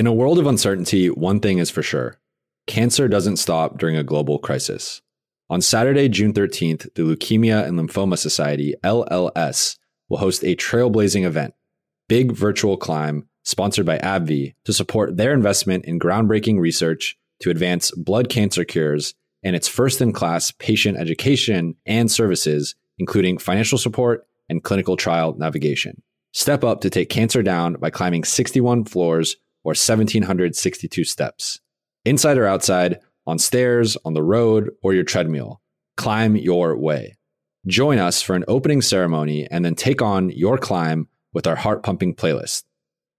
In a world of uncertainty, one thing is for sure cancer doesn't stop during a global crisis. On Saturday, June 13th, the Leukemia and Lymphoma Society, LLS, will host a trailblazing event, Big Virtual Climb, sponsored by AbbVie, to support their investment in groundbreaking research to advance blood cancer cures and its first in class patient education and services, including financial support and clinical trial navigation. Step up to take cancer down by climbing 61 floors or 1,762 steps. Inside or outside, on stairs, on the road, or your treadmill. Climb your way. Join us for an opening ceremony and then take on your climb with our heart pumping playlist.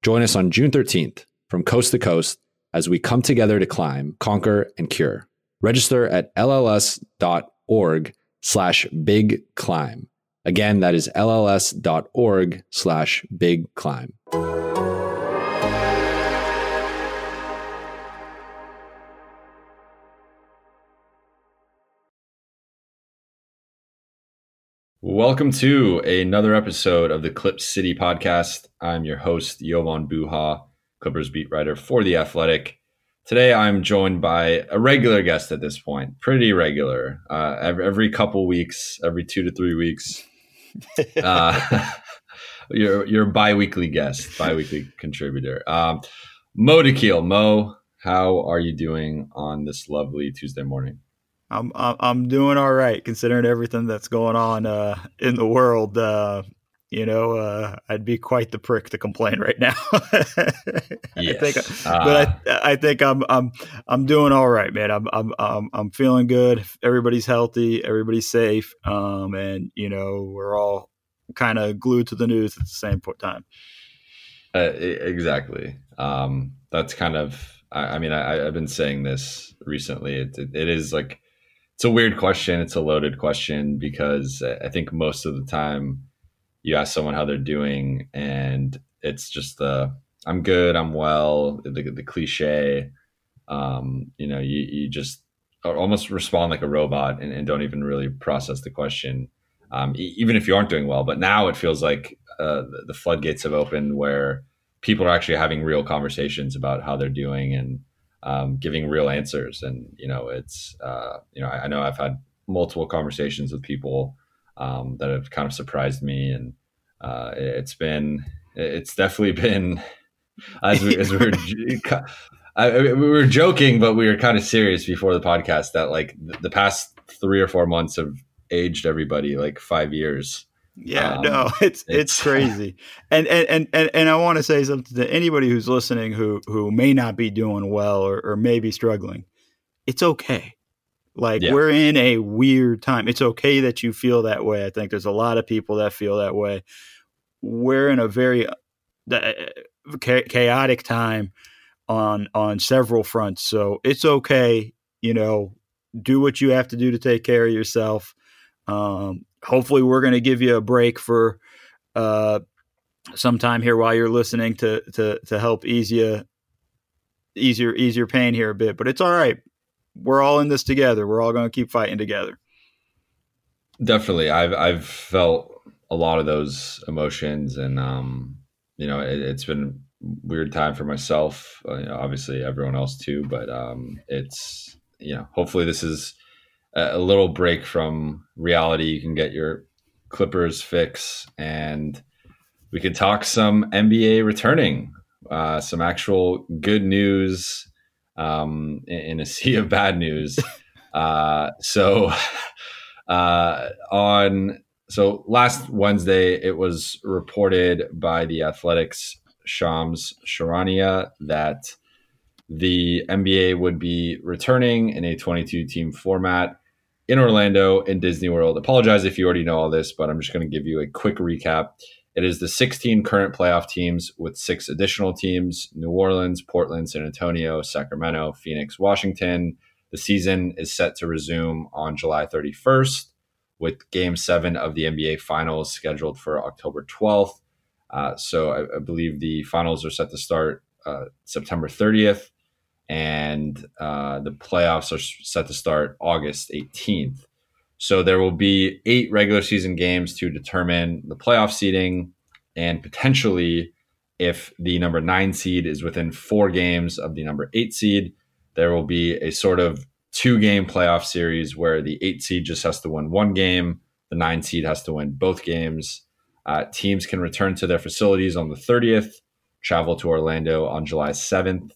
Join us on June 13th from coast to coast as we come together to climb, conquer, and cure. Register at lls.org slash big climb. Again, that is lls.org slash big climb. Welcome to another episode of the Clip City podcast. I'm your host, Jovan Buha, Clippers beat writer for The Athletic. Today, I'm joined by a regular guest at this point, pretty regular. Uh, every, every couple weeks, every two to three weeks. Uh, your your biweekly guest, biweekly contributor, um, Mo Dakhil. Mo, how are you doing on this lovely Tuesday morning? I'm I'm doing all right considering everything that's going on uh, in the world. Uh, you know, uh, I'd be quite the prick to complain right now. yes. I think, but I, I think I'm I'm I'm doing all right, man. I'm I'm I'm, I'm feeling good. Everybody's healthy. Everybody's safe. Um, and you know, we're all kind of glued to the news at the same time. Uh, exactly. Um, that's kind of. I, I mean, I, have been saying this recently. It, it, it is like it's a weird question. It's a loaded question because I think most of the time you ask someone how they're doing, and it's just the "I'm good, I'm well," the, the cliche. Um, you know, you you just almost respond like a robot and, and don't even really process the question, um, e- even if you aren't doing well. But now it feels like uh, the, the floodgates have opened where people are actually having real conversations about how they're doing and um, giving real answers. And you know, it's uh, you know, I, I, know I've had multiple conversations with people um, that have kind of surprised me, and uh, it's been it's definitely been as we as we were. I, we were joking, but we were kind of serious before the podcast that like the past three or four months have aged everybody like five years. Yeah, um, no, it's, it's it's crazy, and and and and I want to say something to anybody who's listening who who may not be doing well or, or may be struggling. It's okay. Like yeah. we're in a weird time. It's okay that you feel that way. I think there's a lot of people that feel that way. We're in a very uh, chaotic time on on several fronts. So it's okay. You know, do what you have to do to take care of yourself. Um, hopefully we're going to give you a break for uh, some time here while you're listening to to to help ease you ease your pain here a bit. But it's all right. We're all in this together. We're all going to keep fighting together. Definitely, I've I've felt a lot of those emotions, and um, you know, it, has been weird time for myself. Uh, obviously, everyone else too. But um, it's you know, hopefully, this is a little break from reality. You can get your Clippers fix, and we could talk some NBA returning, uh, some actual good news um, in a sea of bad news. Uh, so uh, on so last Wednesday, it was reported by the Athletics Shams Charania that the NBA would be returning in a 22 team format in Orlando in Disney World. Apologize if you already know all this, but I'm just going to give you a quick recap. It is the 16 current playoff teams with six additional teams New Orleans, Portland, San Antonio, Sacramento, Phoenix, Washington. The season is set to resume on July 31st with game seven of the NBA Finals scheduled for October 12th. Uh, so I, I, believe the finals are set to start uh, September 30th and uh, the playoffs are set to start August 18th. So there will be eight regular season games to determine the playoff seeding and potentially if the number nine seed is within four games of the number eight seed, there will be a sort of two game playoff series where the eight seed just has to win one game, the nine seed has to win both games. Uh, teams can return to their facilities on the 30th, travel to Orlando on July 7th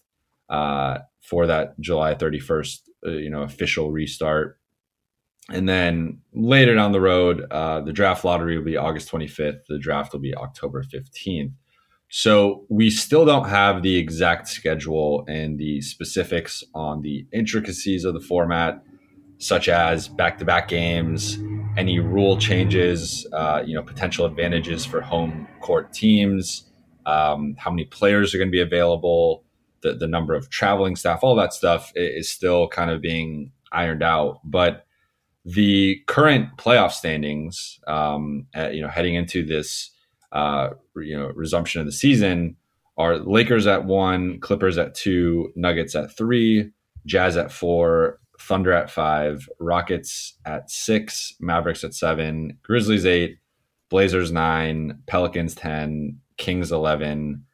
uh, for that July 31st, uh, you know, official restart. And then later down the road, uh, the draft lottery will be August 25th. The draft will be October 15th. So we still don't have the exact schedule and the specifics on the intricacies of the format, such as back-to-back games, any rule changes, uh, you know, potential advantages for home court teams, um, how many players are going to be available, the the number of traveling staff, all that stuff is still kind of being ironed out. But the current playoff standings, um, at, you know, heading into this uh, you know resumption of the season are Lakers at one, Clippers at two, Nuggets at three, Jazz at four, Thunder at five, Rockets at six, Mavericks at seven, Grizzlies eight, Blazers nine, Pelicans ten, Kings eleven,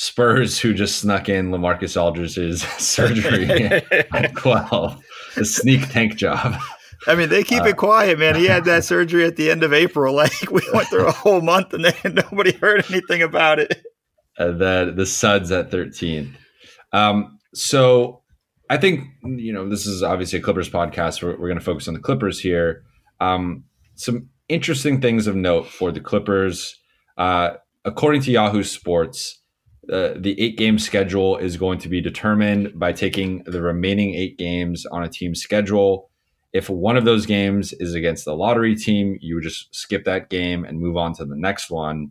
Spurs who just snuck in Lamarcus Aldridge's surgery at twelve, the sneak tank job. I mean, they keep uh, it quiet, man. He had that surgery at the end of April. Like we went through a whole month and then nobody heard anything about it. And then the Suns at 13. Um, so I think, you know, this is obviously a Clippers podcast. We're, we're going to focus on the Clippers here. Um, some interesting things of note for the Clippers. Uh, according to Yahoo Sports, uh, the eight game schedule is going to be determined by taking the remaining eight games on a team schedule if one of those games is against the lottery team, you would just skip that game and move on to the next one.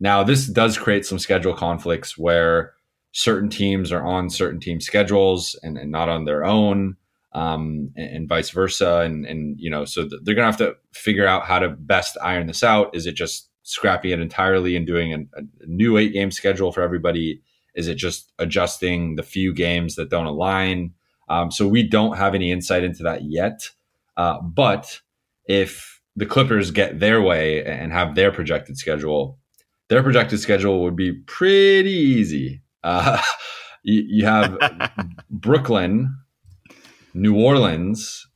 Now, this does create some schedule conflicts where certain teams are on certain team schedules and, and not on their own, um, and, and, vice versa. And, and you know, so th- they're going to have to figure out how to best iron this out. Is it just scrapping it entirely and doing a, a new eight game schedule for everybody? Is it just adjusting the few games that don't align? Um, so we don't have any insight into that yet. Uh, but if the Clippers get their way and have their projected schedule, their projected schedule would be pretty easy. Uh, you, you, have Brooklyn, New Orleans,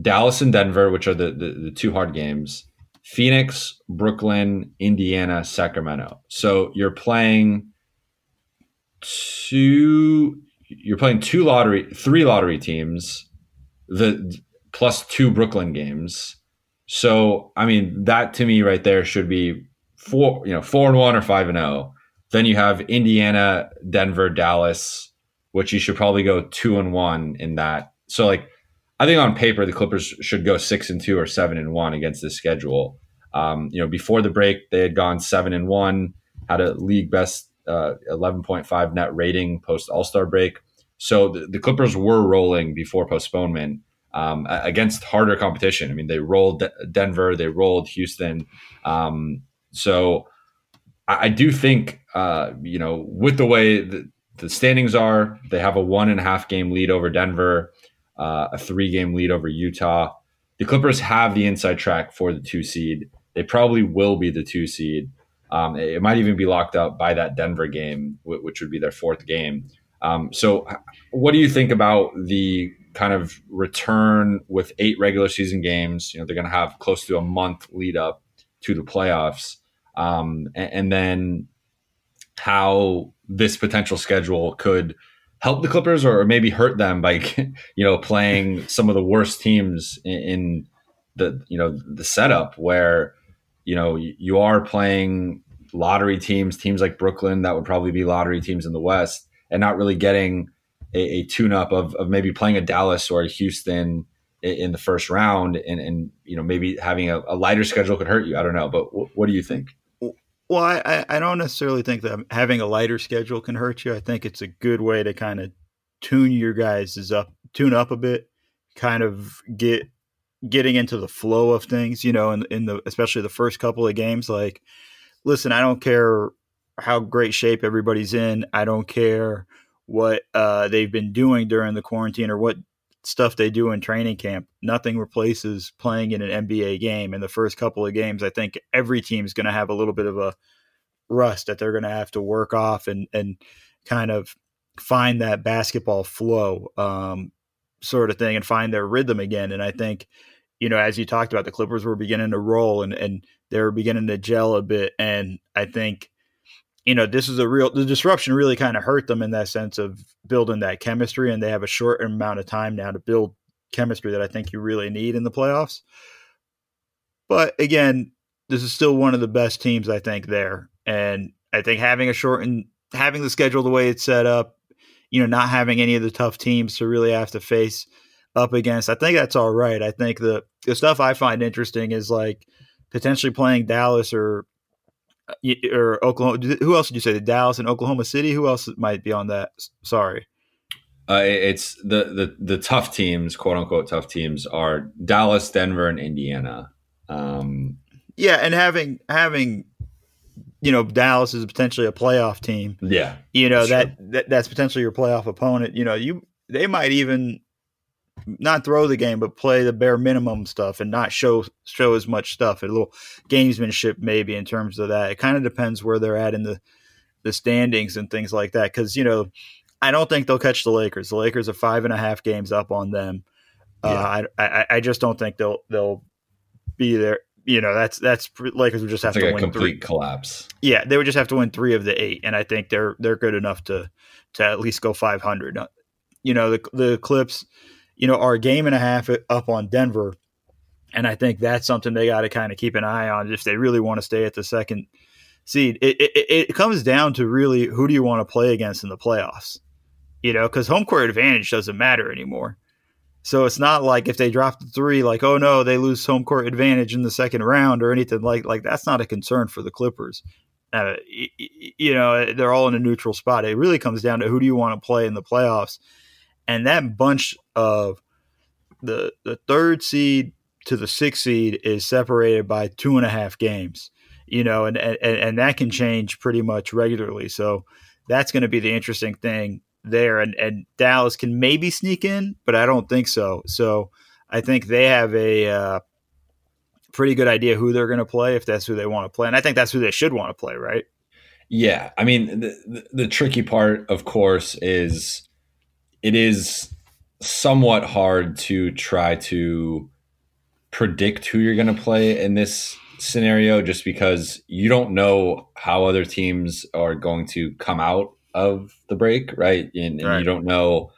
Dallas, and Denver, which are the, the, the two hard games. Phoenix, Brooklyn, Indiana, Sacramento. So you're playing two. You're playing two lottery, three lottery teams. The plus two Brooklyn games. So, I mean, that to me right there should be four, you know, four and one or five and. Oh. Then you have Indiana, Denver, Dallas, which you should probably go two and one in that. So, like, I think on paper the Clippers should go six and two or seven and one against this schedule. Um, you know, before the break they had gone seven and one, had a league best uh, eleven point five net rating post All Star break. So the, the Clippers were rolling before postponement um, against harder competition. I mean, they rolled Denver, they rolled Houston. Um, so I, I, do think, uh, you know, with the way the, the, standings are, they have a one and a half game lead over Denver, uh, a three game lead over Utah. The Clippers have the inside track for the two seed. They probably will be the two seed. Um, it, might even be locked up by that Denver game, which would be their fourth game. Um, so, what do you think about the kind of return with eight regular season games. You know, they're going to have close to a month lead up to the playoffs. Um, and, and, then how this potential schedule could help the Clippers or maybe hurt them by, you know, playing some of the worst teams in, the, you know, the setup where, you know, you are playing lottery teams, teams like Brooklyn that would probably be lottery teams in the West and not really getting a, a tune up of, of maybe playing a Dallas or a Houston in, in the first round, and, and you know maybe having a, a, lighter schedule could hurt you. I don't know, but w- what do you think? Well, I, I don't necessarily think that having a lighter schedule can hurt you. I think it's a good way to kind of tune your guys up, tune up a bit, kind of get getting into the flow of things. You know, in in the especially the first couple of games. Like, listen, I don't care how great shape everybody's in. I don't care what uh, they've been doing during the quarantine or what stuff they do in training camp. Nothing replaces playing in an NBA game. In the first couple of games, I think every team is going to have a little bit of a rust that they're going to have to work off and and kind of find that basketball flow um, sort of thing and find their rhythm again. And I think, you know, as you talked about, the Clippers were beginning to roll and and they were beginning to gel a bit. And I think, you know, this is a real the disruption really kind of hurt them in that sense of building that chemistry. And they have a short amount of time now to build chemistry that I think you really need in the playoffs. But again, this is still one of the best teams I think there. And I think having a shortened having the schedule the way it's set up, you know, not having any of the tough teams to really have to face up against, I think that's all right. I think the the stuff I find interesting is like potentially playing Dallas or or Oklahoma. Who else did you say? The Dallas and Oklahoma City. Who else might be on that? Sorry. Uh, it's the, the the tough teams, quote unquote tough teams, are Dallas, Denver, and Indiana. Um, yeah, and having having you know Dallas is potentially a playoff team. Yeah, you know that, that that's potentially your playoff opponent. You know you they might even not throw the game, but play the bare minimum stuff and not show show as much stuff. A little gamesmanship maybe in terms of that. It kind of depends where they're at in the the standings and things like that. Because you know, I don't think they'll catch the Lakers. The Lakers are five and a half games up on them. Uh, yeah. Uh, I, I I just don't think they'll they'll be there. You know, that's that's Lakers would just have like to win complete three. collapse. Yeah, they would just have to win three of the eight, and I think they're they're good enough to to at least go five hundred. Uh, you know, the the Clips, you know, are a game and a half up on Denver, and I think that's something they got to kind of keep an eye on if they really want to stay at the second seed. It, it, it comes down to really who do you want to play against in the playoffs, you know, because home court advantage doesn't matter anymore. So it's not like if they drop the three, like oh no, they lose home court advantage in the second round or anything like like that's not a concern for the Clippers. Uh, you know, they're all in a neutral spot. It really comes down to who do you want to play in the playoffs, and that bunch of the the third seed to the sixth seed is separated by two and a half games. You know, and and and that can change pretty much regularly. So that's going to be the interesting thing there, and and Dallas can maybe sneak in, but I don't think so. So I think they have a uh, pretty good idea who they're going to play if that's who they want to play, and I think that's who they should want to play, right? Yeah, I mean the, the, the tricky part, of course, is it is somewhat hard to try to predict who you're going to play in this scenario just because you don't know how other teams are going to come out of the break, right? And, and right. you don't know,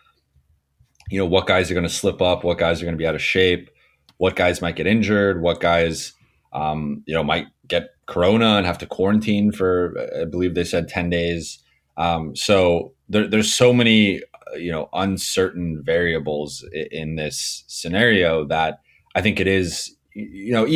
you know, what guys are going to slip up, what guys are going to be out of shape, what guys might get injured, what guys, um, you know, might get corona and have to quarantine for, I believe they said ten days. Um, so there, there's so many, you know, uncertain variables in this scenario that I think it is, you know,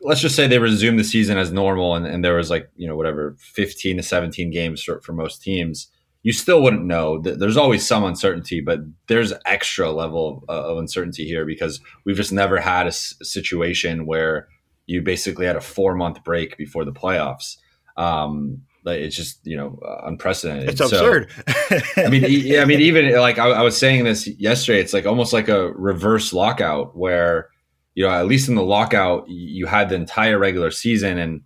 let's just say they resume the season as normal and, and there was like, you know, whatever, 15 to 17 games for, for most teams you still wouldn't know. There's always some uncertainty, but there's extra level of, uncertainty here because we've just never had a, situation where you basically had a four month break before the playoffs. Um, it's just you know uh, unprecedented. It's absurd. So, I mean, I mean, even like I, I, was saying this yesterday, it's like almost like a reverse lockout where you know at least in the lockout you had the entire regular season and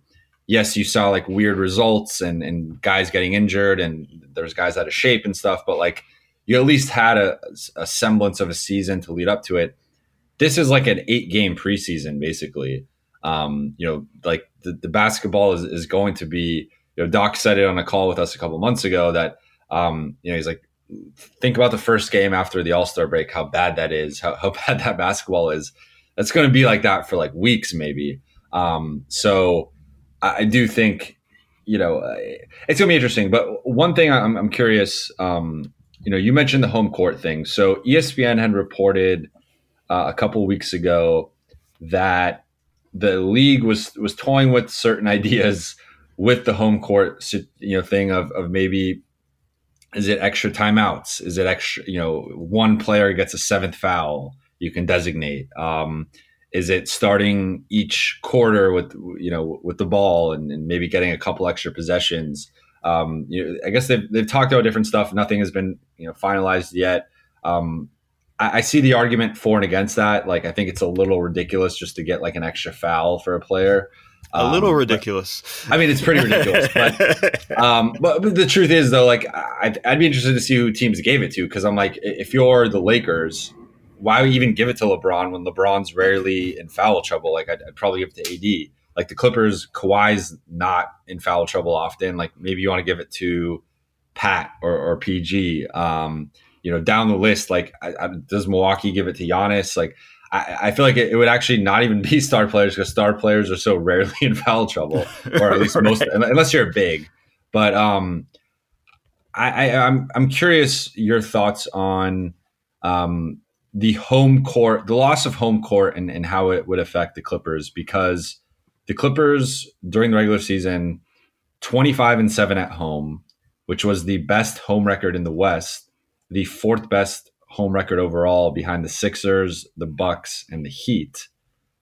yes, you saw like weird results and, and guys getting injured and there's guys out of shape and stuff, but like you at least had a, a semblance of a season to lead up to it. This is like an eight game preseason, basically. Um, you know, like the, the basketball is, is going to be, you know, Doc said it on a call with us a couple months ago that, um, you know, he's like, think about the first game after the All Star break, how bad that is, how, how bad that basketball is. That's going to be like that for like weeks, maybe. Um, so, I do think, you know, it's gonna be interesting. But one thing I'm, I'm curious, um, you know, you mentioned the home court thing. So ESPN had reported uh, a couple weeks ago that the league was was toying with certain ideas with the home court, you know, thing of of maybe is it extra timeouts? Is it extra? You know, one player gets a seventh foul you can designate. Um, is it starting each quarter with you know with the ball and, and maybe getting a couple extra possessions? Um, you know, I guess they've, they've talked about different stuff. Nothing has been you know finalized yet. Um, I, I, see the argument for and against that. Like I think it's a little ridiculous just to get like an extra foul for a player. A little um, ridiculous. But, I mean, it's pretty ridiculous. but, um, but, but the truth is, though, like I'd, I'd be interested to see who teams gave it to because I'm like, if you're the Lakers, why even give it to LeBron when LeBron's rarely in foul trouble? Like I'd, I'd probably give it to AD. Like the Clippers, Kawhi's not in foul trouble often. Like maybe you want to give it to Pat or, or PG. Um, you know, down the list, like I, I, does Milwaukee give it to Giannis? Like I, I feel like it, it, would actually not even be star players because star players are so rarely in foul trouble, or at least right. most, unless you're big. But um, I, I, I'm I'm curious your thoughts on um, the home court, the loss of home court, and, and how it would affect the Clippers because the Clippers during the regular season, 25 and 7 at home, which was the best home record in the West, the fourth best home record overall behind the Sixers, the Bucks, and the Heat.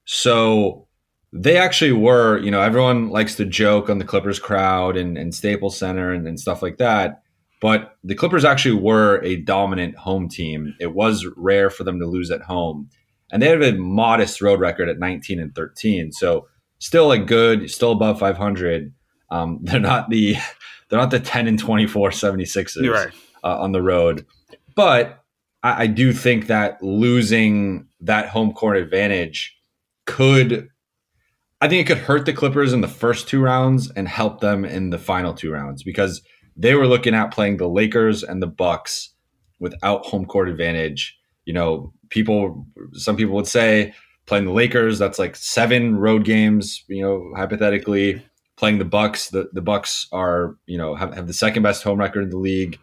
So they actually were, you know, everyone likes to joke on the Clippers crowd and, and Staples Center and, and stuff like that. But the Clippers actually were a dominant home team. It was rare for them to lose at home. And they have a modest road record at 19 and 13. So still a good, still above 500. Um, they're not the they're not the 10 and 24 76ers right. uh, on the road. But I, I do think that losing that home court advantage could I think it could hurt the Clippers in the first two rounds and help them in the final two rounds because they were looking at playing the Lakers and the Bucks without home court advantage. You know, people, some people would say playing the Lakers, that's like seven road games. You know, hypothetically, playing the Bucks, the the Bucks are you know have, have the second best home record in the league.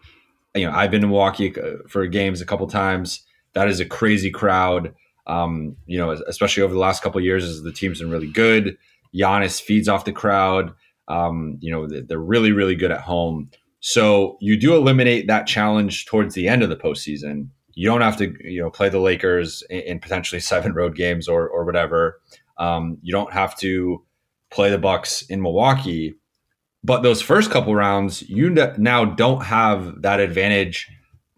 You know, I've been to Milwaukee uh, for games a couple times. That is a crazy crowd. Um, you know, especially over the last couple years, as the team's been really good. Giannis feeds off the crowd. Um, you know, they're really, really good at home. So you do eliminate that challenge towards the end of the postseason. You don't have to, you know, play the Lakers in, in potentially seven road games or or whatever. Um, you don't have to play the Bucks in Milwaukee. But those first couple rounds, you now don't have that advantage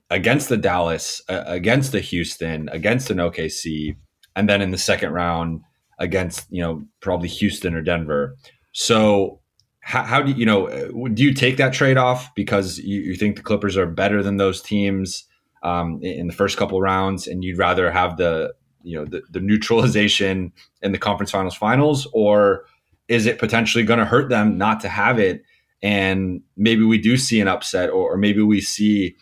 against the Dallas, uh, against the Houston, against an OKC, and then in the second round against you know probably Houston or Denver. So how, how, do you, know do you take that trade off because you, you, think the Clippers are better than those teams um, in the first couple rounds, and you'd rather have the you know the, the neutralization in the conference finals finals, or is it potentially going to hurt them not to have it? And maybe we do see an upset, or, or maybe we see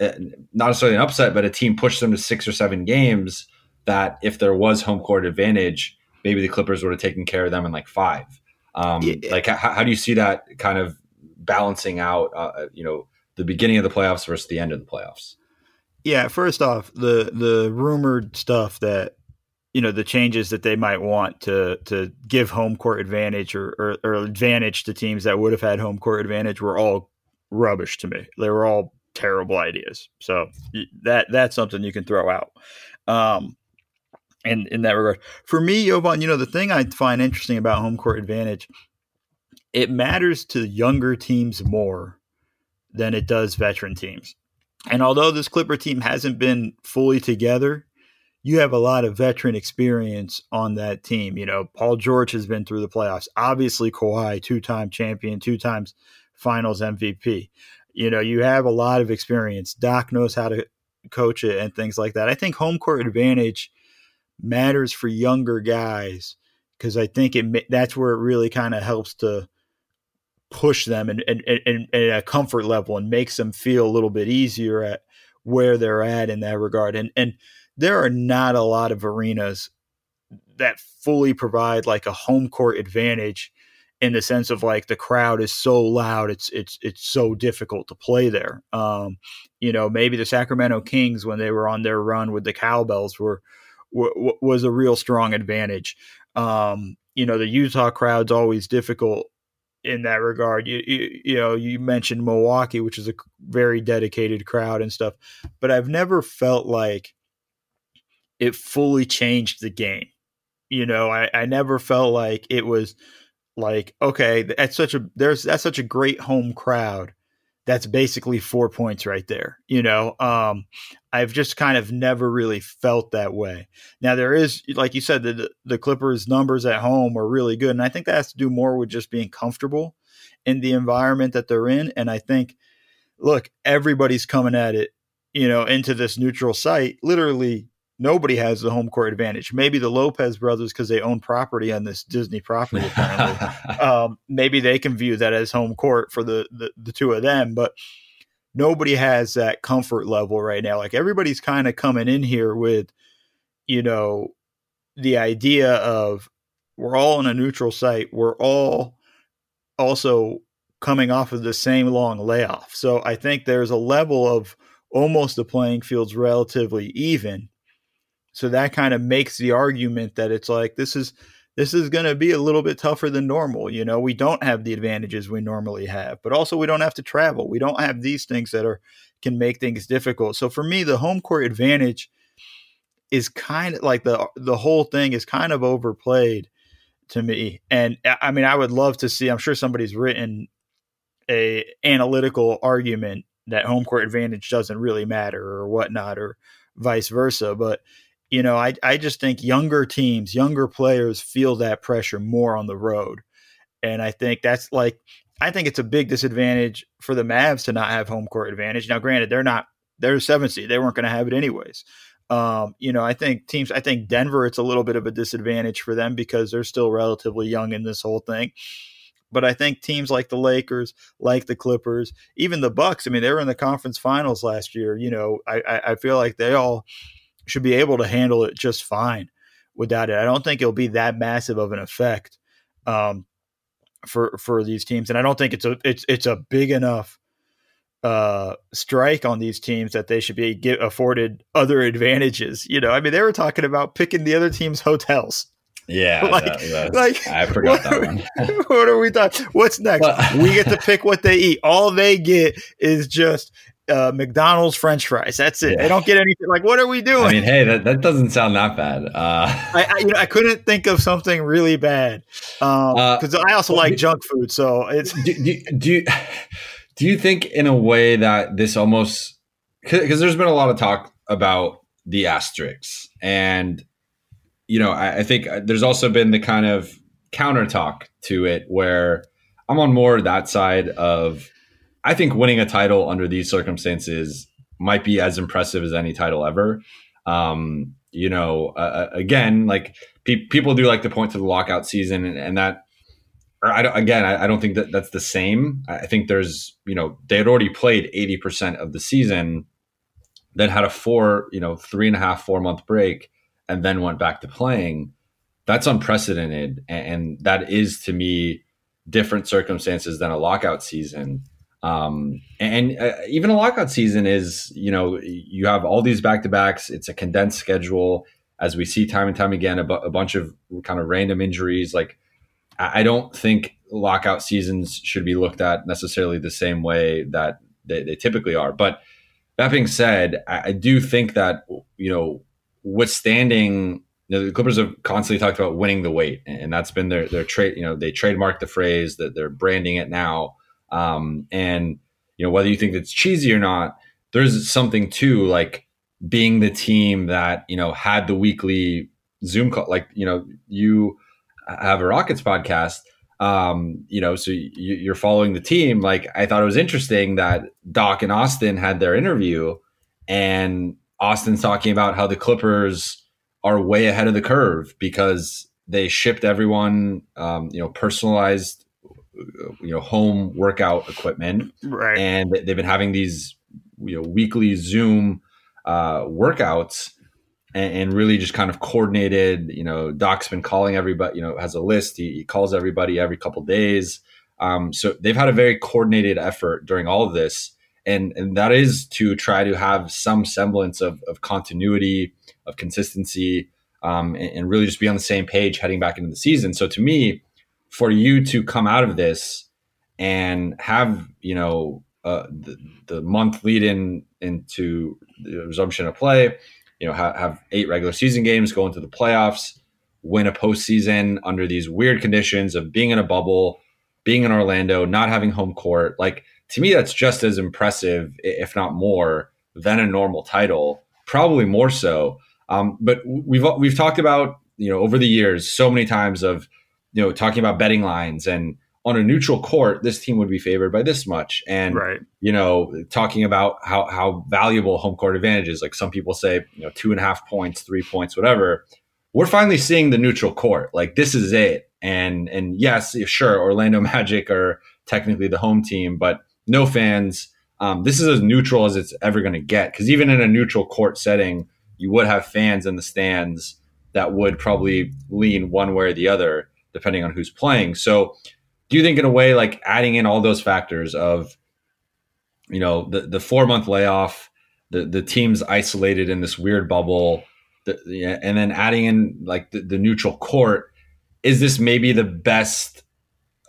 uh, not necessarily an upset, but a team push them to six or seven games. That if there was home court advantage, maybe the Clippers would have taken care of them in like five. Um, yeah. Like, how, how, do you see that kind of balancing out? Uh, you know, the beginning of the playoffs versus the end of the playoffs. Yeah, first off, the the rumored stuff that you know the changes that they might want to to give home court advantage or, or, or advantage to teams that would have had home court advantage were all rubbish to me. They were all terrible ideas. So that that's something you can throw out. Um, in in that regard. For me, Yovan, you know, the thing I find interesting about home court advantage, it matters to younger teams more than it does veteran teams. And although this Clipper team hasn't been fully together, you have a lot of veteran experience on that team. You know, Paul George has been through the playoffs. Obviously, Kawhi, two time champion, two times finals MVP. You know, you have a lot of experience. Doc knows how to coach it and things like that. I think home court advantage matters for younger guys because I think it that's where it really kind of helps to push them and, and, and, and a comfort level and makes them feel a little bit easier at where they're at in that regard. And and there are not a lot of arenas that fully provide like a home court advantage in the sense of like the crowd is so loud it's it's it's so difficult to play there um you know maybe the sacramento kings when they were on their run with the cowbells were w- was a real strong advantage. Um, you know, the Utah crowd's always difficult in that regard. You, you, you know, you mentioned Milwaukee, which is a very dedicated crowd and stuff, but I've never felt like it fully changed the game. You know, I, I never felt like it was like okay, that's such a there's that's such a great home crowd that's basically four points right there. You know, um, I've just kind of never really felt that way. Now there is, like you said, the the Clippers' numbers at home are really good, and I think that has to do more with just being comfortable in the environment that they're in. And I think, look, everybody's coming at it, you know, into this neutral site, literally nobody has the home court advantage. Maybe the Lopez brothers, because they own property on this Disney property, apparently. um, maybe they can view that as home court for the, the, the two of them. But nobody has that comfort level right now. Like everybody's kind of coming in here with, you know, the idea of we're all in a neutral site. We're all also coming off of the same long layoff. So I think there's a level of almost the playing field's relatively even so that kind of makes the argument that it's like this is this is going to be a little bit tougher than normal. You know, we don't have the advantages we normally have, but also we don't have to travel. We don't have these things that are can make things difficult. So for me, the home court advantage is kind of like the the whole thing is kind of overplayed to me. And I mean, I would love to see. I'm sure somebody's written a analytical argument that home court advantage doesn't really matter or whatnot or vice versa. But you know, I, I just think younger teams, younger players feel that pressure more on the road. And I think that's like, I think it's a big disadvantage for the Mavs to not have home court advantage. Now, granted, they're not, they're a seven seed. They weren't going to have it anyways. Um, you know, I think teams, I think Denver, it's a little bit of a disadvantage for them because they're still relatively young in this whole thing. But I think teams like the Lakers, like the Clippers, even the Bucks, I mean, they were in the conference finals last year. You know, I, I, I feel like they all, should be able to handle it just fine without it. I don't think it'll be that massive of an effect um, for for these teams, and I don't think it's a it's it's a big enough uh, strike on these teams that they should be get afforded other advantages. You know, I mean, they were talking about picking the other team's hotels. Yeah, like, that, like I forgot what, that one. what are we talking? What's next? Well, we get to pick what they eat. All they get is just uh, McDonald's French fries. That's it. Yeah. They don't get anything. Like, what are we doing? I mean, hey, that, that doesn't sound that bad. Uh, I I, you know, I, couldn't think of something really bad because um, uh, I also like junk food. So it's do, do, do, you do you think in a way that this almost because there's been a lot of talk about the asterisks and you know I, I think uh, there's also been the kind of counter talk to it where I'm on more that side of I think winning a title under these circumstances might be as impressive as any title ever. Um, you know, uh, uh, again, like pe- people do like to point to the lockout season, and, and that, or I don't, again, I, I, don't think that that's the same. I think there's, you know, they had already played eighty percent of the season, then had a four, you know, three and a half, four month break, and then went back to playing. That's unprecedented, and, and that is to me different circumstances than a lockout season. Um, and uh, even a lockout season is, you know, you have all these back to backs. It's a condensed schedule, as we see time and time again. A, bu- a bunch of kind of random injuries. Like, I don't think lockout seasons should be looked at necessarily the same way that they, they typically are. But that being said, I, I do think that you know, withstanding you know, the Clippers have constantly talked about winning the weight, and that's been their their trade. You know, they trademarked the phrase that they're branding it now. Um, and you know whether you think it's cheesy or not, there's something to like being the team that you know had the weekly Zoom call. Like you know you have a Rockets podcast. Um, you know, so you, are following the team. Like I thought it was interesting that Doc and Austin had their interview, and Austin's talking about how the Clippers are way ahead of the curve because they shipped everyone, um, you know, personalized you know home workout equipment, right? And they've been having these you know weekly Zoom uh, workouts and, and, really just kind of coordinated. You know, Doc's been calling everybody. You know, has a list. He, he calls everybody every couple days. Um, so they've had a very coordinated effort during all of this, and and that is to try to have some semblance of, of continuity, of consistency, um, and, and really just be on the same page heading back into the season. So to me for you to come out of this and have you know uh, the, the month lead in into the resumption of play, you know, have, have eight regular season games, go into the playoffs, win a postseason under these weird conditions of being in a bubble, being in Orlando, not having home court. Like to me, that's just as impressive, if not more, than a normal title. Probably more so. Um, but we've we've talked about you know over the years so many times of you know talking about betting lines and on a neutral court, this team would be favored by this much. And, right. you know, talking about how, how valuable home court advantage is, like some people say, you know, two and a half points, three points, whatever. We're finally seeing the neutral court. Like this is it. And, and yes, sure, Orlando Magic are technically the home team, but no fans. Um, this is as neutral as it's ever going to get. Cause even in a neutral court setting, you would have fans in the stands that would probably lean one way or the other, depending on who's playing. So, do you think in a way like adding in all those factors of you know the the four month layoff the the teams isolated in this weird bubble the, and then adding in like the, the, neutral court is this maybe the best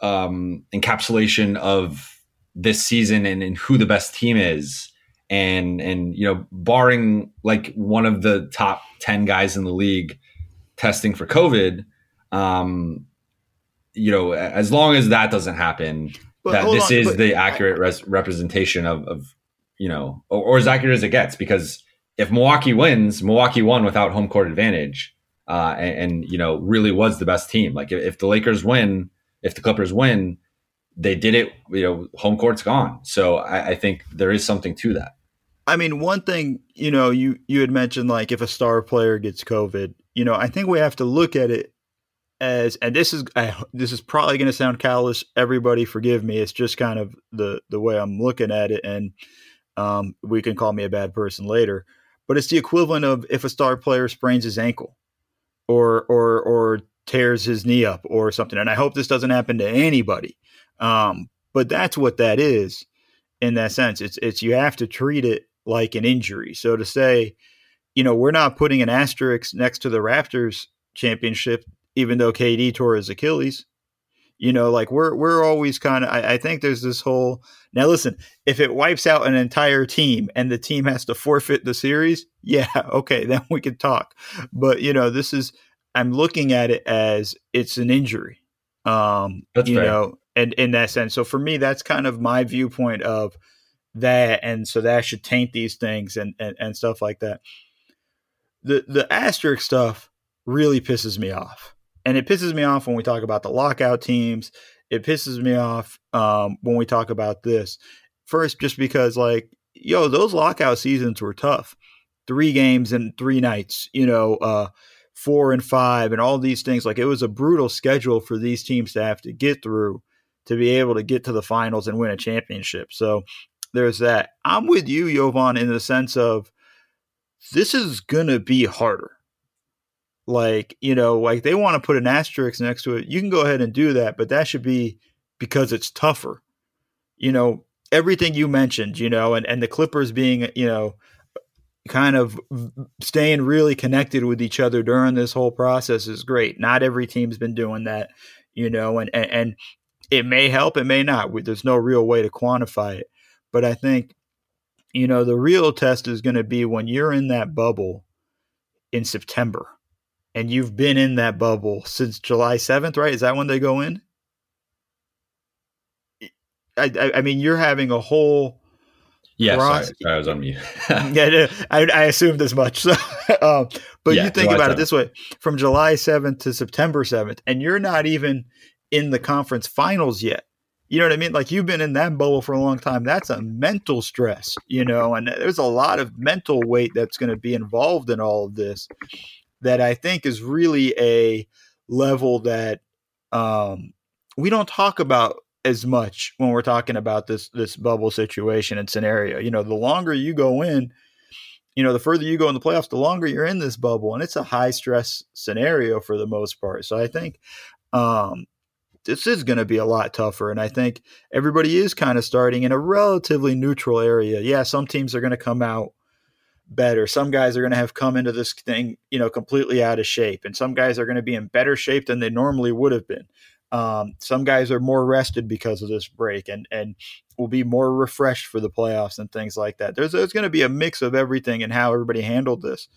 um, encapsulation of this season and, and who the best team is and and you know barring like one of the top 10 guys in the league testing for covid um, you know, as long as that doesn't happen, but that this on, is but, the accurate res- representation of, of, you know, or, or, as accurate as it gets. Because if Milwaukee wins, Milwaukee won without home court advantage, uh, and, and, you know, really was the best team. Like if, if, the Lakers win, if the Clippers win, they did it. You know, home court's gone. So I, I think there is something to that. I mean, one thing you know, you you had mentioned like if a star player gets COVID, you know, I think we have to look at it as and this is I, this is probably going to sound callous. Everybody, forgive me. It's just kind of the the way I'm looking at it, and um, we can call me a bad person later. But it's the equivalent of if a star player sprains his ankle, or or or tears his knee up, or something. And I hope this doesn't happen to anybody. Um, but that's what that is in that sense. It's it's you have to treat it like an injury. So to say, you know, we're not putting an asterisk next to the Raptors championship even though KD tore his Achilles. You know, like we're we're always kind of. I, I, think there's this whole. Now, listen, if it wipes out an entire team and the team has to forfeit the series, yeah, okay, then we could talk. But you know, this is. I'm looking at it as it's an injury. Um, that's you fair. know, and in that sense, so for me, that's kind of my viewpoint of that, and so that should taint these things and and, and stuff like that. The the asterisk stuff really pisses me off and it pisses me off when we talk about the lockout teams. It pisses me off um, when we talk about this. First, just because, like, yo, those lockout seasons were tough. Three games and three nights, you know, uh, four and five, and all these things. Like, it was a brutal schedule for these teams to have to get through to be able to get to the finals and win a championship. So there's that. I'm with you, Jovan, in the sense of this is going to be harder like you know like they want to put an asterisk next to it you can go ahead and do that but that should be because it's tougher. You know everything you mentioned you know and and the clippers being you know kind of staying really connected with each other during this whole process is great. Not every team's been doing that you know and and, and it may help it may not. There's no real way to quantify it. But i think you know the real test is going to be when you're in that bubble in september and you've been in that bubble since July 7th, right? Is that when they go in? I, I, I mean, you're having a whole. Yeah, sorry, sorry, I was on mute. yeah, I, I assumed as much. um, but yeah, you think July about 7th. it this way: from July 7th to September 7th, and you're not even in the conference finals yet. You know what I mean? Like you've been in that bubble for a long time. That's a mental stress, you know, and there's a lot of mental weight that's going to be involved in all of this that I think is really a level that um, we don't talk about as much when we're talking about this this bubble situation and scenario. You know, the longer you go in, you know, the further you go in the playoffs, the longer you're in this bubble, and it's a high stress scenario for the most part. So I think um, this is going to be a lot tougher, and I think everybody is kind of starting in a relatively neutral area. Yeah, some teams are going to come out better. Some guys are going to have come into this thing, you know, completely out of shape, and some guys are going to be in better shape than they normally would have been. Um, some guys are more rested because of this break, and and will be more refreshed for the playoffs and things like that. There's there's going to be a mix of everything and how everybody handled this,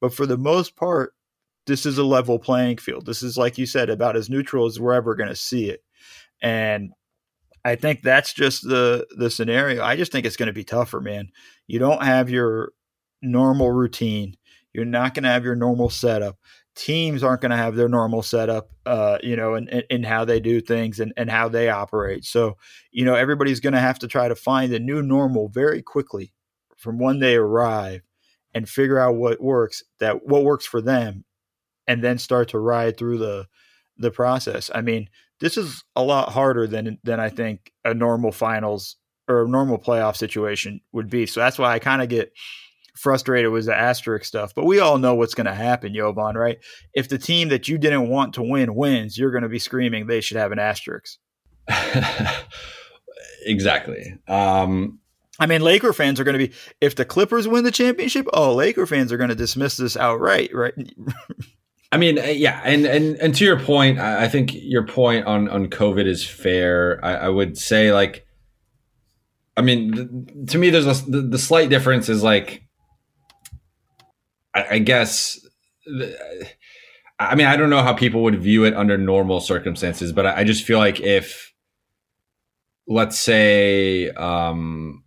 but for the most part, this is a level playing field. This is like you said about as neutral as we're ever going to see it, and I think that's just the the scenario. I just think it's going to be tougher, man. You don't have your normal routine. You're not going to have your normal setup. Teams aren't going to have their normal setup, uh, you know, and, and, how they do things and, and how they operate. So, you know, everybody's going to have to try to find a new normal very quickly from when they arrive and figure out what works that what works for them and then start to ride through the the process. I mean, this is a lot harder than than I think a normal finals or a normal playoff situation would be. So that's why I kind of get frustrated with the asterisk stuff. But we all know what's going to happen, Jovan, right? If the team that you didn't want to win wins, you're going to be screaming they should have an asterisk. exactly. Um, I mean, Laker fans are going to be if the Clippers win the championship. Oh, Laker fans are going to dismiss this outright, right? I mean, uh, yeah, and and and to your point, I think your point on on COVID is fair. I, I would say like, I mean, to me, there's a the, the slight difference is like, I, I guess. I mean, I don't know how people would view it under normal circumstances, but I, I just feel like if, let's say, um,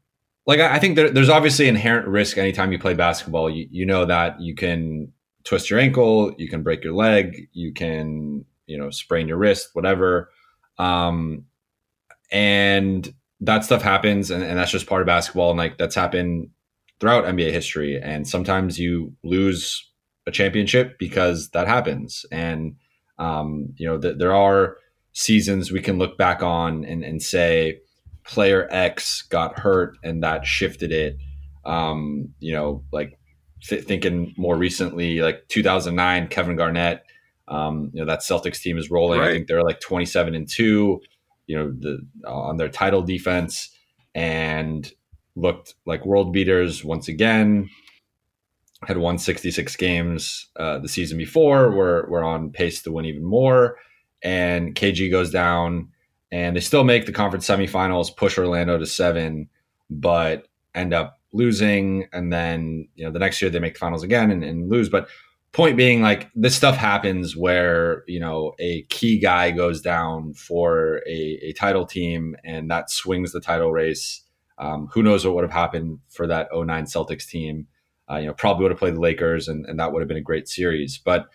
like I think there, there's obviously inherent risk anytime you play basketball. You, you know that you can twist your ankle, you can break your leg, you can you know sprain your wrist, whatever, um, and that stuff happens, and, and that's just part of basketball, and like that's happened throughout NBA history. And sometimes you lose a championship because that happens, and um, you know th- there are seasons we can look back on and, and say player X got hurt and that shifted it. Um, you know, like th- thinking more recently, like 2009, Kevin Garnett. Um, you know that Celtics team is rolling. Right. I think they're like 27 and two. You know, the on their title defense and looked like world beaters once again. Had won 66 games uh, the season before. We're we're on pace to win even more. And KG goes down and they still make the conference semifinals, push Orlando to seven, but end up losing. And then you know the next year they make finals again and, and lose. But point being, like this stuff happens where you know a key guy goes down for a, a title team, and that swings the title race. Um, who knows what would have happened for that 09 Celtics team? Uh, you know, probably would have played the Lakers, and, and that would have been a great series. But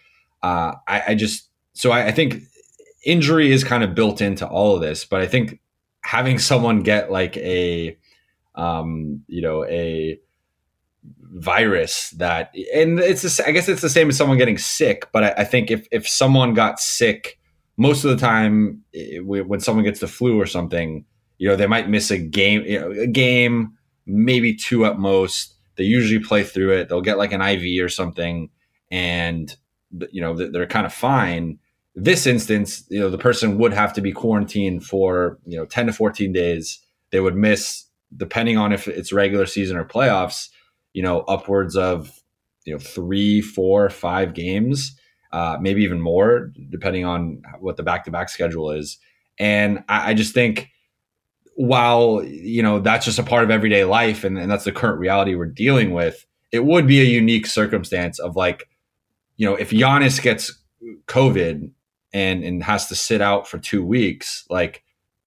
uh, I, I just so I, I think injury is kind of built into all of this, but I think having someone get like a, um, you know, a virus that, and it's, I guess it's the same as someone getting sick, but I, I, think if, if someone got sick, most of the time it, when someone gets the flu or something, you know, they might miss a game, you know, a game, maybe two at most. They usually play through it. They'll get like an IV or something, and you know they're kind of fine this instance, you know, the person would have to be quarantined for, you know, 10 to 14 days. They would miss, depending on if it's regular season or playoffs, you know, upwards of, you know, three, four, five games, uh, maybe even more, depending on what the back to back schedule is. And I, I, just think, while, you know, that's just a part of everyday life and, and that's the current reality we're dealing with, it would be a unique circumstance of like, you know, if Giannis gets COVID and and has to sit out for two weeks, like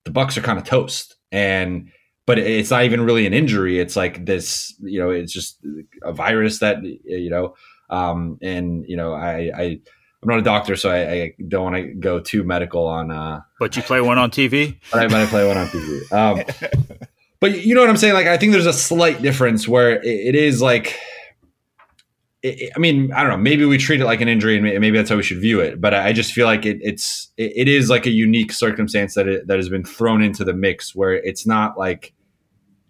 the Bucks are kind of toast. And but it's not even really an injury. It's like this, you know, it's just a virus that you know, um, and you know, I, I I'm not a doctor, so I, I don't want to go too medical on. Uh, but you play one on TV. but, I, I play one on TV. Um, but you know what I'm saying? Like, I think there's a slight difference where it, it is like I mean, I don't know. Maybe we treat it like an injury, and maybe that's how we should view it. But I just feel like it, it's it is like a unique circumstance that it, that has been thrown into the mix, where it's not like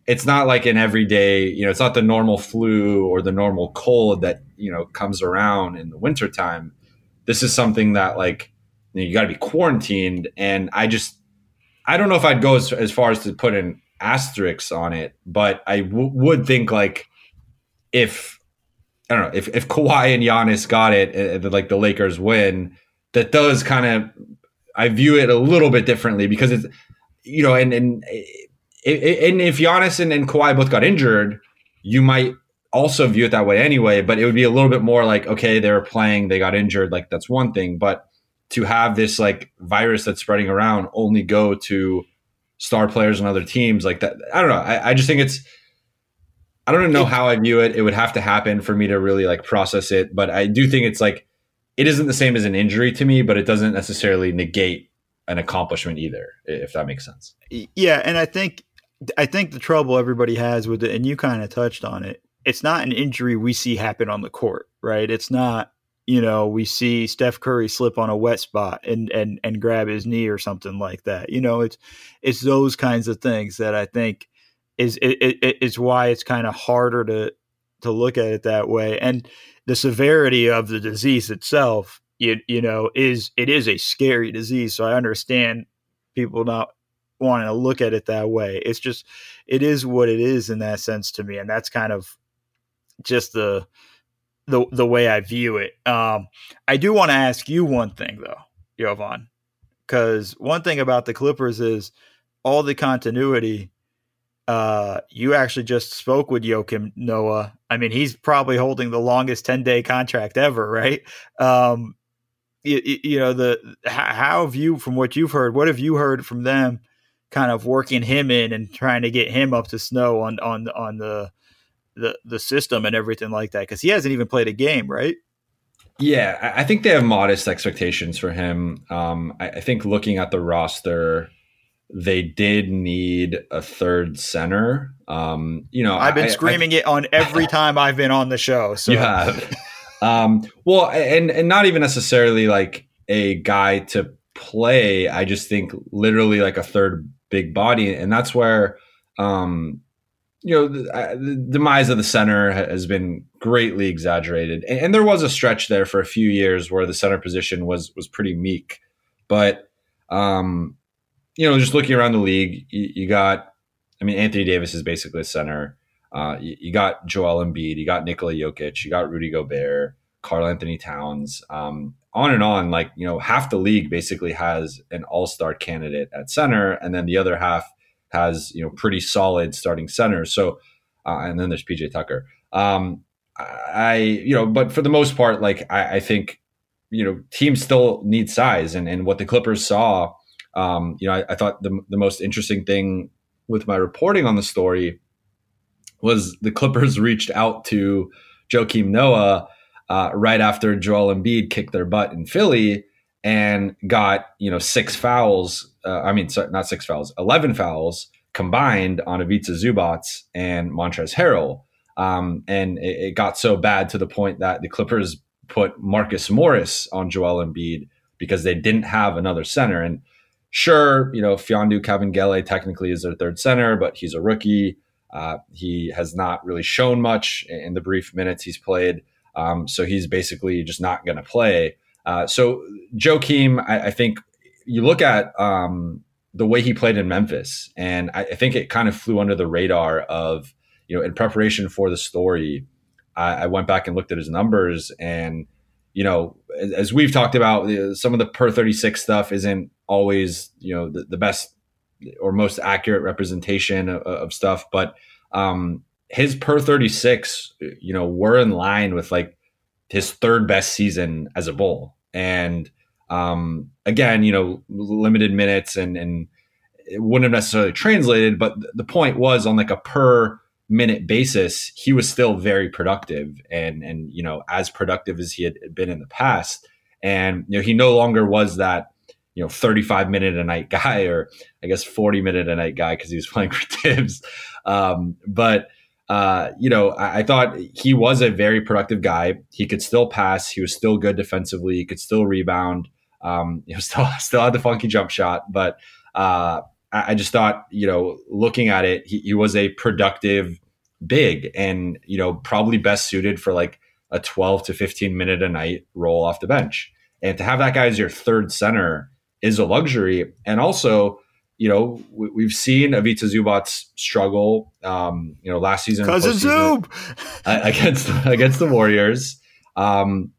it's not like an everyday. You know, it's not the normal flu or the normal cold that you know comes around in the wintertime. This is something that like you, know, you got to be quarantined, and I just I don't know if I'd go as, as far as to put an asterisk on it, but I w- would think like if I don't know if if Kawhi and Giannis got it, uh, like the Lakers win, that does kind of I view it a little bit differently because it's you know and and eh, and if Giannis and, and Kawhi both got injured, you might also view it that way anyway. But it would be a little bit more like okay, they were playing, they got injured, like that's one thing, but to have this like virus that's spreading around only go to star players on other teams like that. I don't know. I, I just think it's. I don't know how I view it. It would have to happen for me to really like process it, but I do think it's like it isn't the same as an injury to me, but it doesn't necessarily negate an accomplishment either, if that makes sense. Yeah, and I think I think the trouble everybody has with it, and you kind of touched on it. It's not an injury we see happen on the court, right? It's not you know we see Steph Curry slip on a wet spot and and and grab his knee or something like that. You know, it's it's those kinds of things that I think is it, it, it's why it's kind of harder to to look at it that way and the severity of the disease itself you, you know is it is a scary disease so i understand people not wanting to look at it that way it's just it is what it is in that sense to me and that's kind of just the the the way i view it um i do want to ask you one thing though jovan because one thing about the clippers is all the continuity uh, you actually just spoke with Joakim Noah. I mean, he's probably holding the longest 10 day contract ever, right? Um, you, you, know, the how have you, from what you've heard, what have you heard from them kind of working him in and trying to get him up to snow on, on, on the, the, the system and everything like that? Cause he hasn't even played a game, right? Yeah, I think they have modest expectations for him. Um, I, I think looking at the roster, they did need a third center. Um, you know, I've been I, screaming I, it on every time I've been on the show. So you have. um, well, and and not even necessarily like a guy to play. I just think literally like a third big body, and that's where um, you know the, uh, the, demise of the center has been greatly exaggerated, and, and, there was a stretch there for a few years where the center position was was pretty meek, but um, you know, just looking around the league, you, you got, I mean, Anthony Davis is basically a center. Uh, you, you, got Joel Embiid, you got Nikola Jokic, you got Rudy Gobert, Karl-Anthony Towns, um, on and on. Like, you know, half the league basically has an all star candidate at center, and then the other half has, you know, pretty solid starting centers. So, uh, and then there's PJ Tucker. Um, I, you know, but for the most part, like, I, I think, you know, teams still need size, and, and what the Clippers saw um, you know, I, I, thought the, the most interesting thing with my reporting on the story was the Clippers reached out to Joakim Noah uh, right after Joel Embiid kicked their butt in Philly and got you know six fouls. Uh, I mean, sorry, not six fouls, eleven fouls combined on Ivica Zubac and Montrezl Harrell. Um, and it, it, got so bad to the point that the Clippers put Marcus Morris on Joel Embiid because they didn't have another center. And sure, you know, Mfiondu Kabengele technically is their third center, but he's a rookie. Uh, he has not really shown much in the brief minutes he's played. Um, so he's basically just not going to play. Uh, so Joakim, I, I, think you look at um, the way he played in Memphis, and I, I, think it kind of flew under the radar of, you know, in preparation for the story, I, I went back and looked at his numbers and you know, as we've talked about, some of the per 36 stuff isn't always, you know, the, the best or most accurate representation of, of stuff, but um, his per 36, you know, were in line with like his third best season as a bull. And um, again, you know, limited minutes and, and it wouldn't have necessarily translated, but the point was on like a per minute basis, he was still very productive and and you know as productive as he had been in the past. And you know he no longer was that you know 35 minute a night guy or I guess 40 minute a night guy because he was playing for Thibs. Um, but uh, you know I, I, thought he was a very productive guy. He could still pass. He was still good defensively. He could still rebound. Um, you know still still had the funky jump shot, but. Uh, I just thought, you know, looking at it, he, he, was a productive big and, you know, probably best suited for like a 12 to 15 minute a night role off the bench. And to have that guy as your third center is a luxury. And also, you know, we, have seen Ivica Zubac struggle, um, you know, last season. Cousin Zub! against, against the Warriors. Um,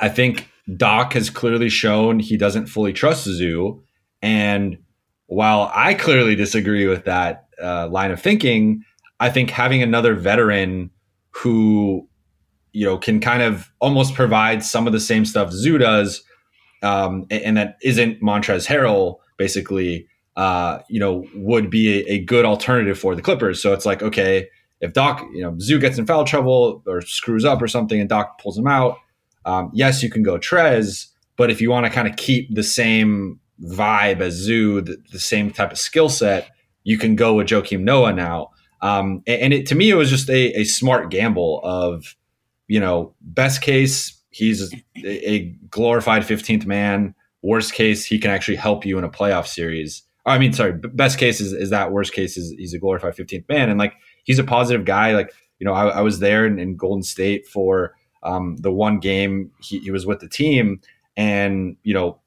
I think Doc has clearly shown he doesn't fully trust Zoo. And while I clearly disagree with that uh, line of thinking, I think having another veteran who, you know, can kind of almost provide some of the same stuff Zoo does, um, and, and, that isn't Montrezl Harrell, basically, uh, you know, would be a, a, good alternative for the Clippers. So it's like, okay, if Doc, you know, Zoo gets in foul trouble or screws up or something and Doc pulls him out, um, yes, you can go Trez, but if you want to kind of keep the same vibe as Zoo, the, the same type of skill set, you can go with Joakim Noah now. Um, and it, to me, it was just a, a smart gamble of, you know, best case, he's a glorified 15th man. Worst case, he can actually help you in a playoff series. I mean, sorry, best case is, is that worst case is he's a glorified 15th man. And like, he's a positive guy. Like, you know, I, I was there in, in, Golden State for um, the one game he, he was with the team and, you know,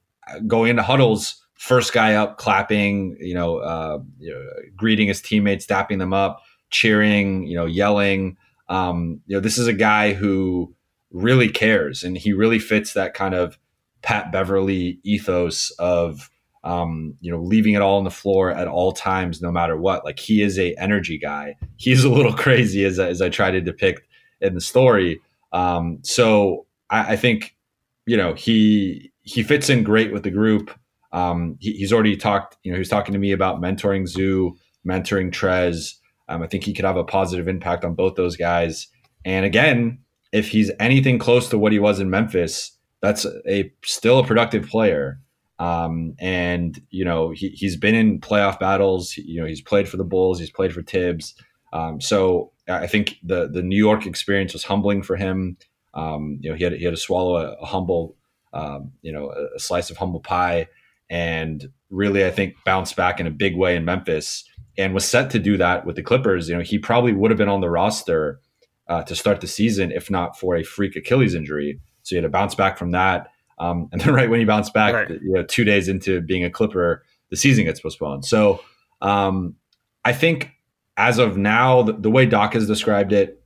going into huddles, first guy up, clapping, you know, uh, you know, greeting his teammates, dapping them up, cheering, you know, yelling. Um, you know, this is a guy who really cares, and he really fits that kind of Pat Beverley ethos of um, you know leaving it all on the floor at all times, no matter what. Like he is a energy guy. He's a little crazy as as I try to depict in the story. Um, so I, I think you know he he fits in great with the group. Um, he, he's already talked, you know, he was talking to me about mentoring Zoo, mentoring Trez. Um, I think he could have a positive impact on both those guys. And again, if he's anything close to what he was in Memphis, that's a still a productive player. Um, and you know he, he's been in playoff battles. You know he's played for the Bulls. He's played for Thibs. Um, so I think the the New York experience was humbling for him. Um, you know he had he had to swallow a, a humble, um, you know, a, a slice of humble pie and really, I think, bounced back in a big way in Memphis and was set to do that with the Clippers. You know, he probably would have been on the roster uh, to start the season if not for a freak Achilles injury. So he had to bounce back from that. Um, and then right when he bounced back, right. you know, two days into being a Clipper, the season gets postponed. So um, I think as of now, the, the way Doc has described it,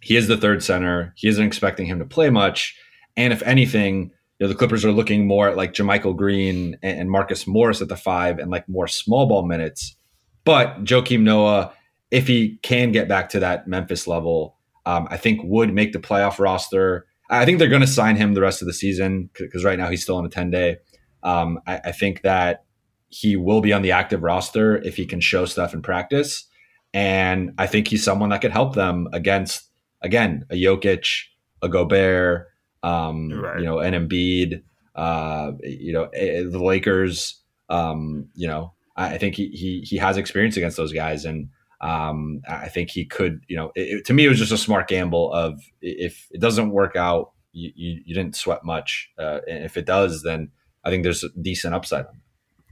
he is the third center. He isn't expecting him to play much. And if anything, you know, the Clippers are looking more at like JaMychal Green and, and Marcus Morris at the five and like more small ball minutes. But Joakim Noah, if he can get back to that Memphis level, um, I think would make the playoff roster. I think they're going to sign him the rest of the season because right now he's still on a 10 day. Um, I, I, think that he will be on the active roster if he can show stuff in practice. And I think he's someone that could help them against, again, a Jokic, a Gobert, um, right. you know, an Embiid, uh, you know, the Lakers. Um, you know, I, think he, he he has experience against those guys, and um, I think he could. You know, it, to me, it was just a smart gamble of if it doesn't work out, you, you, you didn't sweat much. Uh, and if it does, then I think there's a decent upside.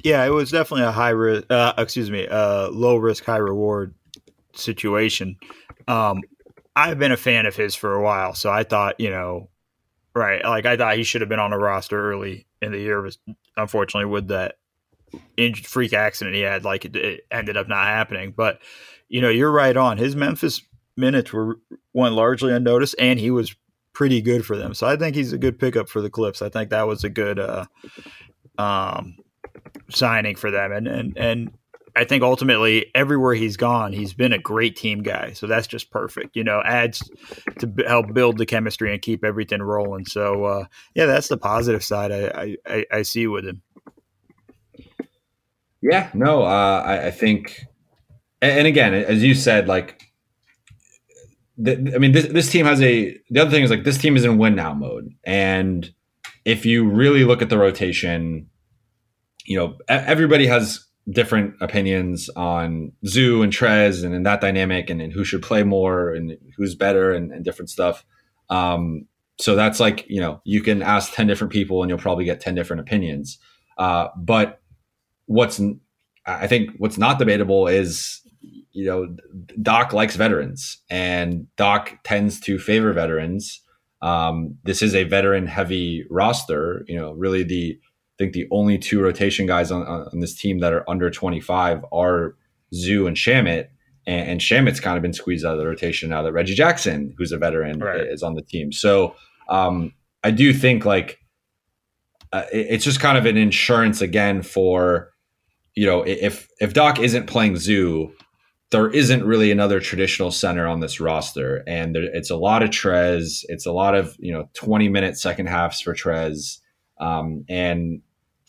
Yeah, it was definitely a high risk. Uh, excuse me, uh, low risk, high reward situation. Um, I've been a fan of his for a while, so I thought, you know, Right. Like I thought he should have been on a roster early in the year. Was unfortunately with that injured freak accident he had, like it, it, ended up not happening. But you know, you're right on. His Memphis minutes were went largely unnoticed, and he was pretty good for them. So I think he's a good pickup for the Clips. I think that was a good uh, um, signing for them, and and and I think ultimately everywhere he's gone, he's been a great team guy. So that's just perfect. You know, adds to b- help build the chemistry and keep everything rolling. So uh, yeah, that's the positive side I, I, I see with him. Yeah, no, uh, I, I, think, and again, as you said, like, I mean, this, this team has a. The other thing is like this team is in win now mode, and if you really look at the rotation, you know, everybody has different opinions on Zoo and Trez and in that dynamic and, and, who should play more and who's better and, and different stuff. Um, so that's like, you know, you can ask 10 different people and you'll probably get 10 different opinions. Uh, but what's, I think what's not debatable is, you know, Doc likes veterans and Doc tends to favor veterans. Um, this is a veteran heavy roster, you know, really the, think the only two rotation guys on, on this team that are under 25 are Zoo and Shamet. And, and Shamet's kind of been squeezed out of the rotation now that Reggie Jackson, who's a veteran, right. is on the team. So um, I do think like uh, it, it's just kind of an insurance again for you know if if Doc isn't playing Zoo, there isn't really another traditional center on this roster, and there, it's a lot of Trez. It's a lot of you know twenty minute second halves for Trez, um, and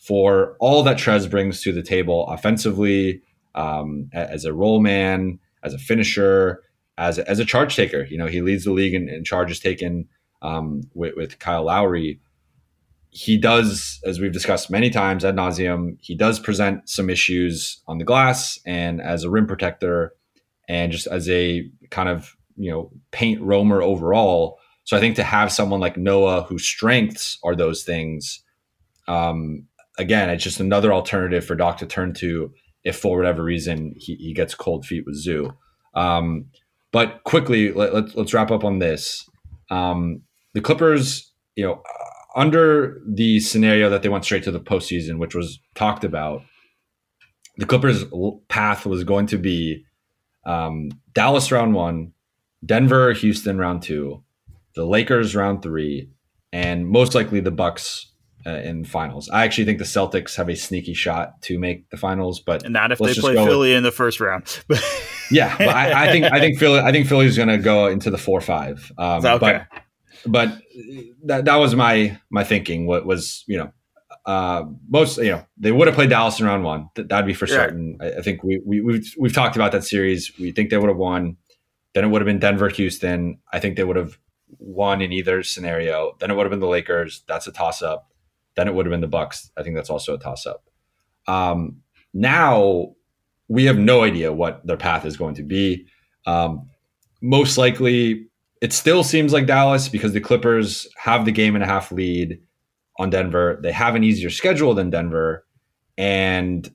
for all that Trez brings to the table offensively, um, as a roll man, as a finisher, as a, as a charge taker. You know, he leads the league in, in charges taken um, with, with Kyle Lowry. He does, as we've discussed many times ad nauseum, he does present some issues on the glass and as a rim protector and just as a kind of, you know, paint roamer overall. So I think to have someone like Noah whose strengths are those things, um, again, it's just another alternative for Doc to turn to if for whatever reason he, he gets cold feet with Zoo. Um, but quickly, let, us let's, let's wrap up on this. Um, the Clippers, you know, under the scenario that they went straight to the postseason, which was talked about, the Clippers' path was going to be um, Dallas round one, Denver, Houston round two, the Lakers round three, and most likely the Bucks uh, in finals. I actually think the Celtics have a sneaky shot to make the finals, but not if they play Philly with, in the first round. yeah, but I, I, think I think Philly I think Philly's going to go into the four five. Um, okay. But but that that was my my thinking. What was you know. Uh, most you know they would have played Dallas in round one. That, would be for certain. I, I, think we, we we've we've talked about that series. We think they would have won. Then it would have been Denver, Houston. I think they would have won in either scenario. Then it would have been the Lakers. That's a toss up. Then it would have been the Bucks. I think that's also a toss up. Um, now we have no idea what their path is going to be. Um, most likely, it still seems like Dallas because the Clippers have the game and a half lead on Denver. They have an easier schedule than Denver, and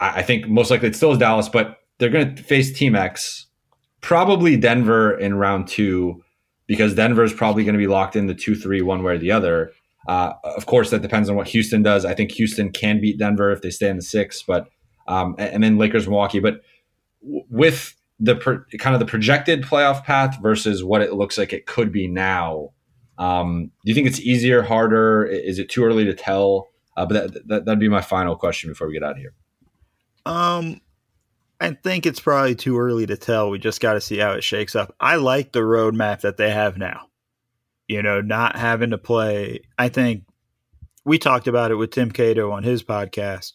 I, I think most likely it still is Dallas. But they're going to face Team X, probably Denver in round two, because Denver is probably going to be locked in the two three one way or the other. Uh, of course, that depends on what Houston does. I think Houston can beat Denver if they stay in the six, but um, and then Lakers, Milwaukee. But with the per, kind of the projected playoff path versus what it looks like it could be now, um, do you think it's easier, harder? Is it too early to tell? Uh, but that, that that'd be my final question before we get out of here. Um, I think it's probably too early to tell. We just got to see how it shakes up. I like the roadmap that they have now you know, not having to play. I think we talked about it with Tim Cato on his podcast.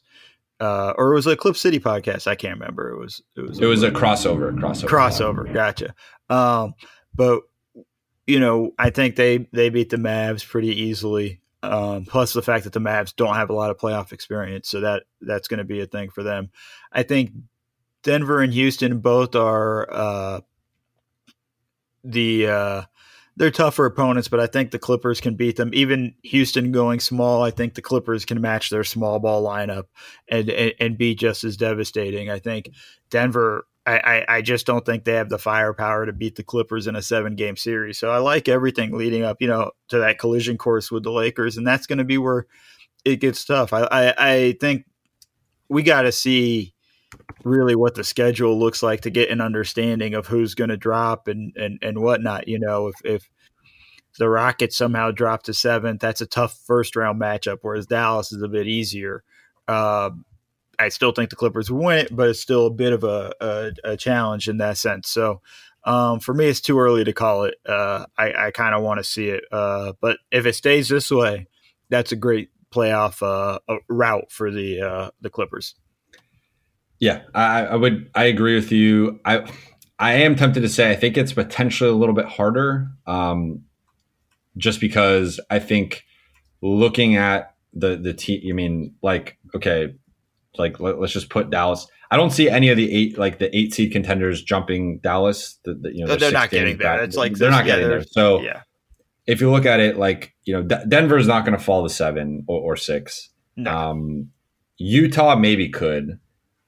Uh, or it was a Clip City podcast. I can't remember. It was it was it was a crossover crossover crossover. Gotcha. Um, but you know, I think they they beat the Mavs pretty easily. Um, plus the fact that the Mavs don't have a lot of playoff experience, so that that's going to be a thing for them. I think Denver and Houston both are uh, the uh, they're tougher opponents, but I think the Clippers can beat them. Even Houston going small, I think the Clippers can match their small ball lineup and and, and be just as devastating. I think Denver. I, I, I just don't think they have the firepower to beat the Clippers in a seven game series. So I like everything leading up, you know, to that collision course with the Lakers, and that's going to be where it gets tough. I I, I think we got to see really what the schedule looks like to get an understanding of who's going to drop and, and, and whatnot. You know, if, if the Rockets somehow drop to seventh, that's a tough first round matchup, whereas Dallas is a bit easier. Uh, I still think the Clippers win it, but it's still a bit of a, a, a challenge in that sense. So um, for me, it's too early to call it. Uh, I, I kind of want to see it. Uh, but if it stays this way, that's a great playoff uh, route for the uh, the Clippers. Yeah, I, I would. I agree with you. I I am tempted to say I think it's potentially a little bit harder, um, just because I think looking at the the team. I mean, like okay, like let, us just put Dallas. I don't see any of the eight like the eight seed contenders jumping Dallas. The, the, you know, they're not getting there. It's like they're not yeah, getting there. So yeah. if you look at it, like you know, D- Denver's not going to fall to seven or, or six. No. Um, Utah maybe could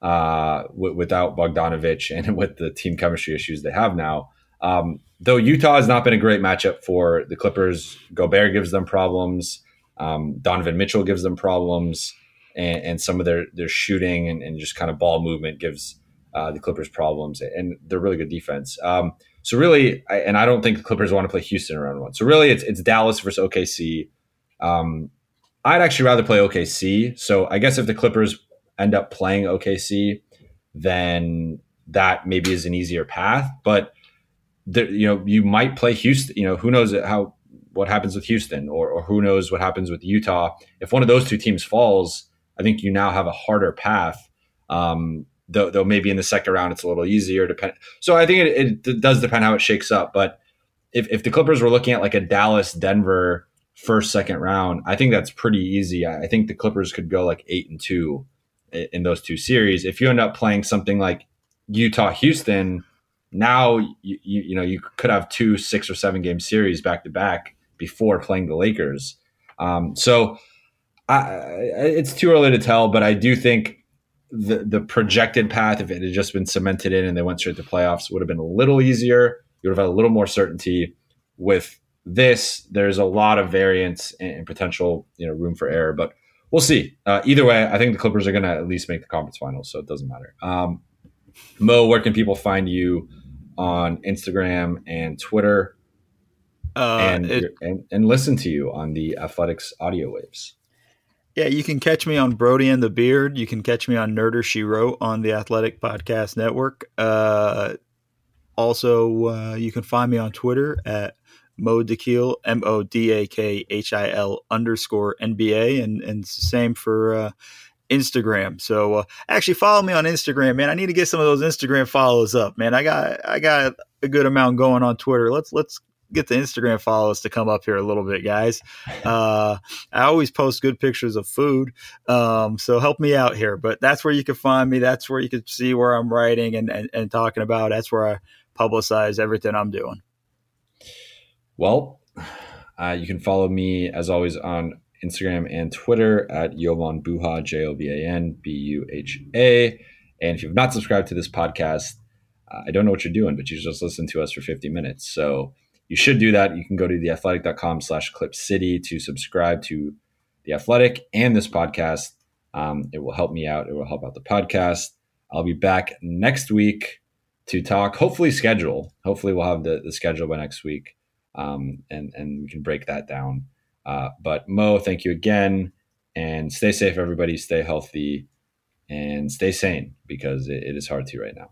uh, w- without Bogdanovich and with the team chemistry issues they have now. Um, though Utah has not been a great matchup for the Clippers, Gobert gives them problems. Um, Donovan Mitchell gives them problems, and, and some of their their shooting and, and, just kind of ball movement gives uh, the Clippers problems. And they're really good defense. Um, so really, I, and I don't think the Clippers want to play Houston around one. So really, it's it's Dallas versus OKC. Um, I'd actually rather play OKC. So I guess if the Clippers end up playing OKC, then that maybe is an easier path. But there, you know, you might play Houston. You know, who knows how what happens with Houston, or, or who knows what happens with Utah. If one of those two teams falls, I think you now have a harder path. Um, though, though maybe in the second round it's a little easier. Depend. So I think it, it does depend how it shakes up. But if, if the Clippers were looking at like a Dallas Denver first second round, I think that's pretty easy. I think the Clippers could go like eight and two in those two series. If you end up playing something like Utah Houston, now you, you, you know you could have two six or seven game series back to back before playing the Lakers. Um, so I, it's too early to tell, but I do think the the projected path, if it had just been cemented in and they went straight to playoffs, would have been a little easier. You would have had a little more certainty. With this, there's a lot of variance and, potential, you know, room for error. But we'll see. Uh, either way, I think the Clippers are going to at least make the conference finals, so it doesn't matter. Um, Mo, where can people find you on Instagram and Twitter? Uh, and, it, and, and listen to you on the Athletic's audio waves. Yeah, you can catch me on Brody and the Beard. You can catch me on Nerder She Wrote on the Athletic Podcast Network. Uh, also, uh, you can find me on Twitter at Mo Dakhil, M O D A K H I L underscore NBA, and and same for uh, Instagram. So uh, actually, follow me on Instagram, man. I need to get some of those Instagram follows up, man. I got I got a good amount going on Twitter. Let's let's get the Instagram followers to come up here a little bit, guys. Uh, I always post good pictures of food, um, so help me out here. But that's where you can find me. That's where you can see where I'm writing and, and, and talking about. That's where I publicize everything I'm doing. Well, uh, you can follow me as always on Instagram and Twitter at Jovan Buha, J O V A N B U H A. And if you've not subscribed to this podcast, uh, I don't know what you're doing, but you just listen to us for 50 minutes. So you should do that. You can go to theathletic.com slash clip city to subscribe to the athletic and this podcast. Um, it will help me out. It will help out the podcast. I'll be back next week to talk, hopefully schedule. Hopefully we'll have the, the schedule by next week. Um, and, and we can break that down. Uh, but Mo, thank you again and stay safe, everybody. Stay healthy and stay sane because it, it is hard to right now.